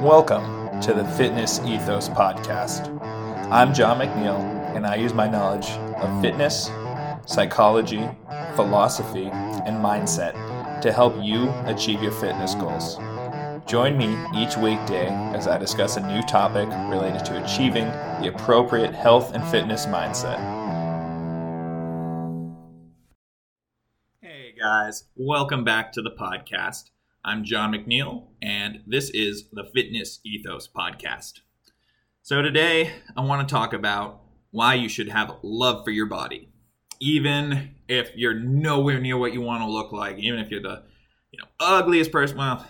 Welcome to the Fitness Ethos Podcast. I'm John McNeil, and I use my knowledge of fitness, psychology, philosophy, and mindset to help you achieve your fitness goals. Join me each weekday as I discuss a new topic related to achieving the appropriate health and fitness mindset. Hey guys, welcome back to the podcast. I'm John McNeil, and this is the Fitness Ethos Podcast. So, today I want to talk about why you should have love for your body, even if you're nowhere near what you want to look like, even if you're the you know ugliest person. Well,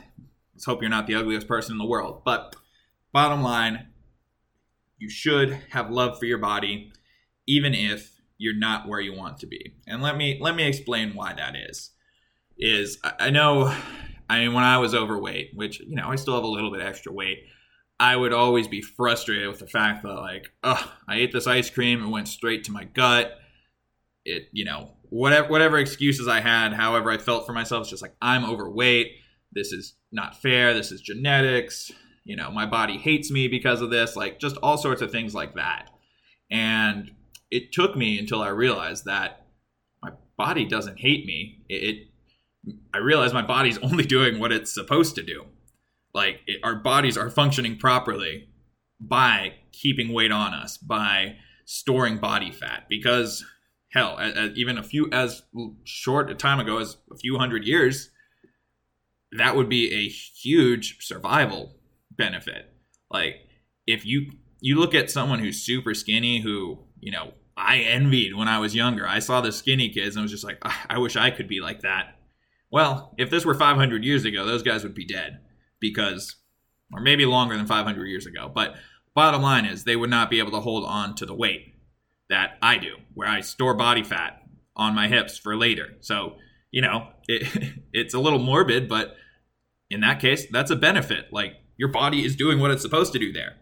let's hope you're not the ugliest person in the world. But bottom line, you should have love for your body, even if you're not where you want to be. And let me let me explain why that is. Is I know I mean, when I was overweight, which, you know, I still have a little bit extra weight, I would always be frustrated with the fact that, like, oh, I ate this ice cream, it went straight to my gut. It, you know, whatever whatever excuses I had, however I felt for myself, it's just like I'm overweight. This is not fair. This is genetics. You know, my body hates me because of this. Like, just all sorts of things like that. And it took me until I realized that my body doesn't hate me. It, it I realized my body's only doing what it's supposed to do. Like it, our bodies are functioning properly by keeping weight on us, by storing body fat. Because hell, even a few as short a time ago as a few hundred years, that would be a huge survival benefit. Like if you you look at someone who's super skinny who you know I envied when I was younger. I saw the skinny kids and was just like, ah, I wish I could be like that. Well, if this were 500 years ago, those guys would be dead because, or maybe longer than 500 years ago. But bottom line is, they would not be able to hold on to the weight that I do, where I store body fat on my hips for later. So, you know, it, it's a little morbid, but in that case, that's a benefit. Like your body is doing what it's supposed to do there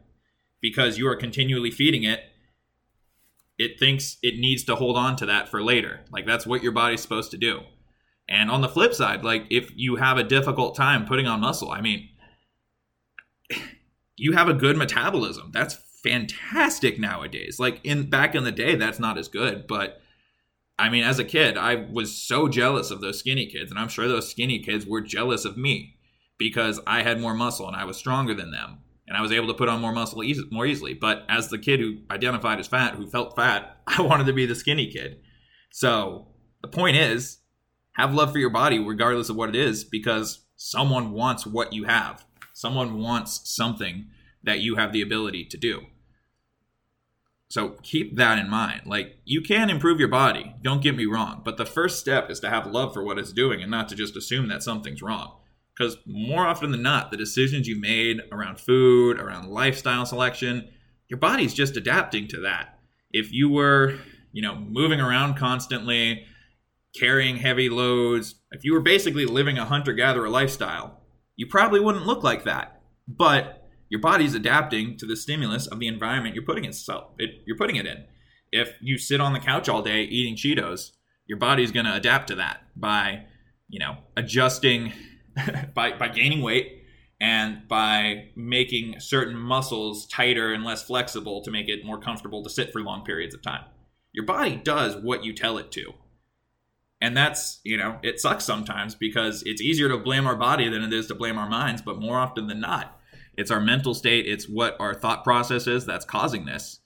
because you are continually feeding it. It thinks it needs to hold on to that for later. Like that's what your body's supposed to do. And on the flip side, like if you have a difficult time putting on muscle, I mean, you have a good metabolism. That's fantastic nowadays. Like in back in the day, that's not as good. But I mean, as a kid, I was so jealous of those skinny kids, and I'm sure those skinny kids were jealous of me because I had more muscle and I was stronger than them, and I was able to put on more muscle more easily. But as the kid who identified as fat, who felt fat, I wanted to be the skinny kid. So the point is, have love for your body regardless of what it is because someone wants what you have. Someone wants something that you have the ability to do. So keep that in mind. Like you can improve your body, don't get me wrong, but the first step is to have love for what it's doing and not to just assume that something's wrong. Because more often than not, the decisions you made around food, around lifestyle selection, your body's just adapting to that. If you were, you know, moving around constantly, carrying heavy loads, if you were basically living a hunter gatherer lifestyle, you probably wouldn't look like that. But your body's adapting to the stimulus of the environment you're putting itself it, you're putting it in. If you sit on the couch all day eating Cheetos, your body's going to adapt to that by, you know, adjusting by by gaining weight and by making certain muscles tighter and less flexible to make it more comfortable to sit for long periods of time. Your body does what you tell it to. And that's, you know, it sucks sometimes because it's easier to blame our body than it is to blame our minds, but more often than not, it's our mental state, it's what our thought process is that's causing this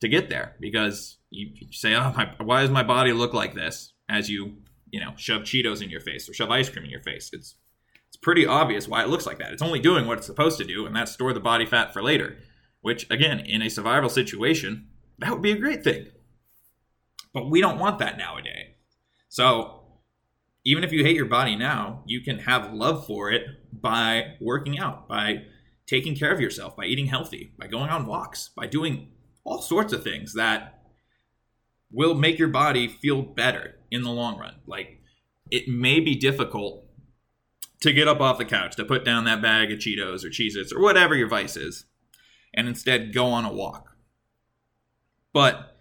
to get there. Because you, say, oh, my, why does my body look like this? As you, you know, shove Cheetos in your face or shove ice cream in your face. It's pretty obvious why it looks like that. It's only doing what it's supposed to do, and that's store the body fat for later. Which, again, in a survival situation, that would be a great thing. But we don't want that nowadays. So even if you hate your body now, you can have love for it by working out, by taking care of yourself, by eating healthy, by going on walks, by doing all sorts of things that will make your body feel better in the long run. Like it may be difficult to get up off the couch, to put down that bag of Cheetos or Cheez Its or whatever your vice is, and instead go on a walk. But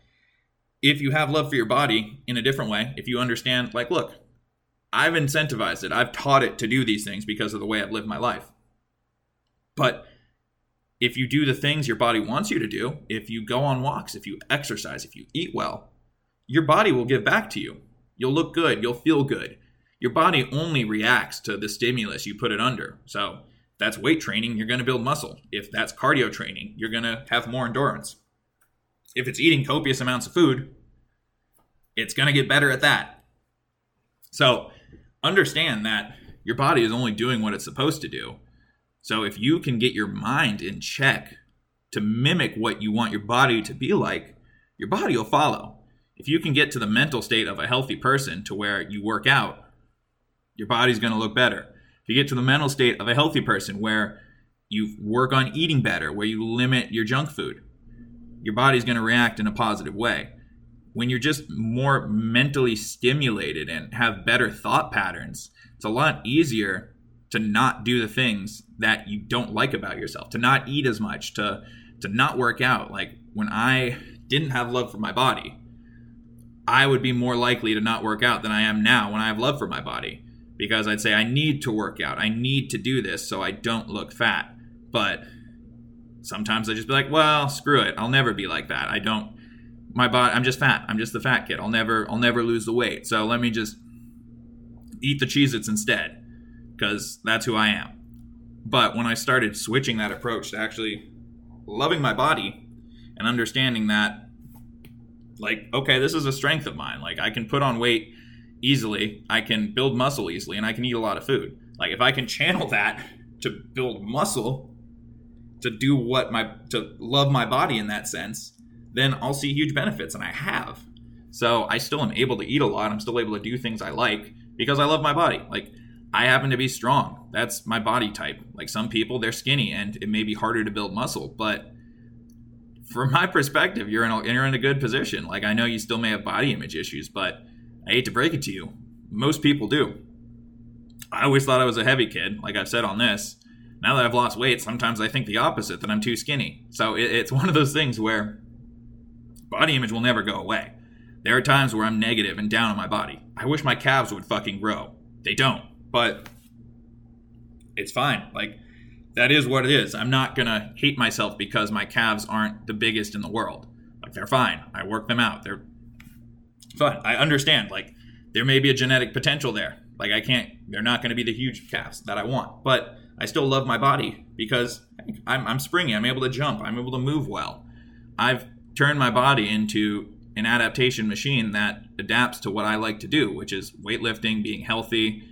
if you have love for your body in a different way, if you understand, like, look, I've incentivized it, I've taught it to do these things because of the way I've lived my life. But if you do the things your body wants you to do, if you go on walks, if you exercise, if you eat well, your body will give back to you. You'll look good, you'll feel good. Your body only reacts to the stimulus you put it under. So, if that's weight training, you're going to build muscle. If that's cardio training, you're going to have more endurance. If it's eating copious amounts of food, it's going to get better at that. So, understand that your body is only doing what it's supposed to do. So, if you can get your mind in check to mimic what you want your body to be like, your body will follow. If you can get to the mental state of a healthy person to where you work out, your body's going to look better. If you get to the mental state of a healthy person where you work on eating better, where you limit your junk food, your body's going to react in a positive way. When you're just more mentally stimulated and have better thought patterns, it's a lot easier to not do the things that you don't like about yourself, to not eat as much, to to not work out. Like when I didn't have love for my body, I would be more likely to not work out than I am now when I have love for my body because I'd say I need to work out. I need to do this so I don't look fat. But sometimes I just be like, well, screw it. I'll never be like that. I don't my body I'm just fat. I'm just the fat kid. I'll never I'll never lose the weight. So let me just eat the Cheez-Its instead because that's who I am. But when I started switching that approach to actually loving my body and understanding that like okay, this is a strength of mine. Like I can put on weight easily, I can build muscle easily and I can eat a lot of food. Like if I can channel that to build muscle to do what my to love my body in that sense, then I'll see huge benefits and I have. So I still am able to eat a lot. I'm still able to do things I like because I love my body. Like I happen to be strong. That's my body type. Like some people they're skinny and it may be harder to build muscle, but from my perspective, you're in a, you're in a good position. Like I know you still may have body image issues, but I hate to break it to you, most people do. I always thought I was a heavy kid, like I've said on this now that I've lost weight, sometimes I think the opposite that I'm too skinny. So it, it's one of those things where body image will never go away. There are times where I'm negative and down on my body. I wish my calves would fucking grow. They don't, but it's fine. Like, that is what it is. I'm not gonna hate myself because my calves aren't the biggest in the world. Like, they're fine. I work them out. They're fine. I understand. Like, there may be a genetic potential there. Like, I can't, they're not gonna be the huge calves that I want. But I still love my body because I'm, I'm springy. I'm able to jump. I'm able to move well. I've turned my body into an adaptation machine that adapts to what I like to do, which is weightlifting, being healthy.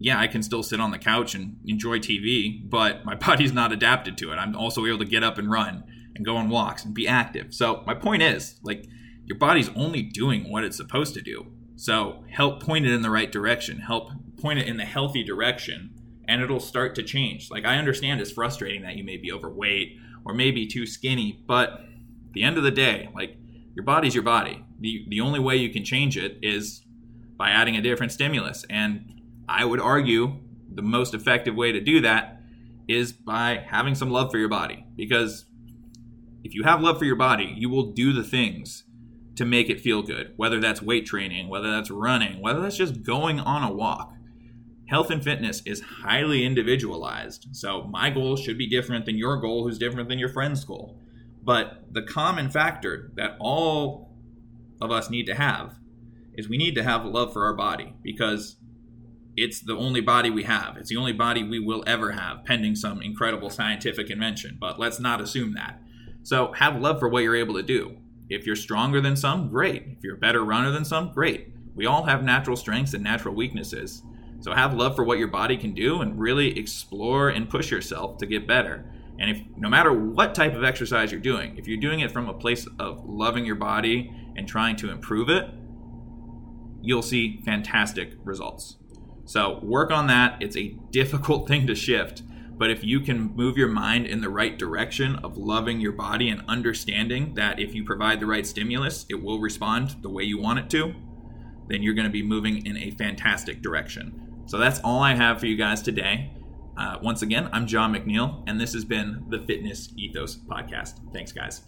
Yeah, I can still sit on the couch and enjoy TV, but my body's not adapted to it. I'm also able to get up and run and go on walks and be active. So, my point is like, your body's only doing what it's supposed to do. So, help point it in the right direction, help point it in the healthy direction and it'll start to change. Like I understand it's frustrating that you may be overweight or maybe too skinny, but at the end of the day, like your body's your body. The the only way you can change it is by adding a different stimulus. And I would argue the most effective way to do that is by having some love for your body because if you have love for your body, you will do the things to make it feel good, whether that's weight training, whether that's running, whether that's just going on a walk health and fitness is highly individualized. So my goal should be different than your goal, who's different than your friend's goal. But the common factor that all of us need to have is we need to have love for our body because it's the only body we have. It's the only body we will ever have, pending some incredible scientific invention. But let's not assume that. So have love for what you're able to do. If you're stronger than some, great. If you're a better runner than some, great. We all have natural strengths and natural weaknesses. So have love for what your body can do and really explore and push yourself to get better. And if no matter what type of exercise you're doing, if you're doing it from a place of loving your body and trying to improve it, you'll see fantastic results. So work on that. It's a difficult thing to shift, but if you can move your mind in the right direction of loving your body and understanding that if you provide the right stimulus, it will respond the way you want it to, then you're going to be moving in a fantastic direction. So that's all I have for you guys today. Uh, once again, I'm John McNeil, and this has been the Fitness Ethos Podcast. Thanks, guys.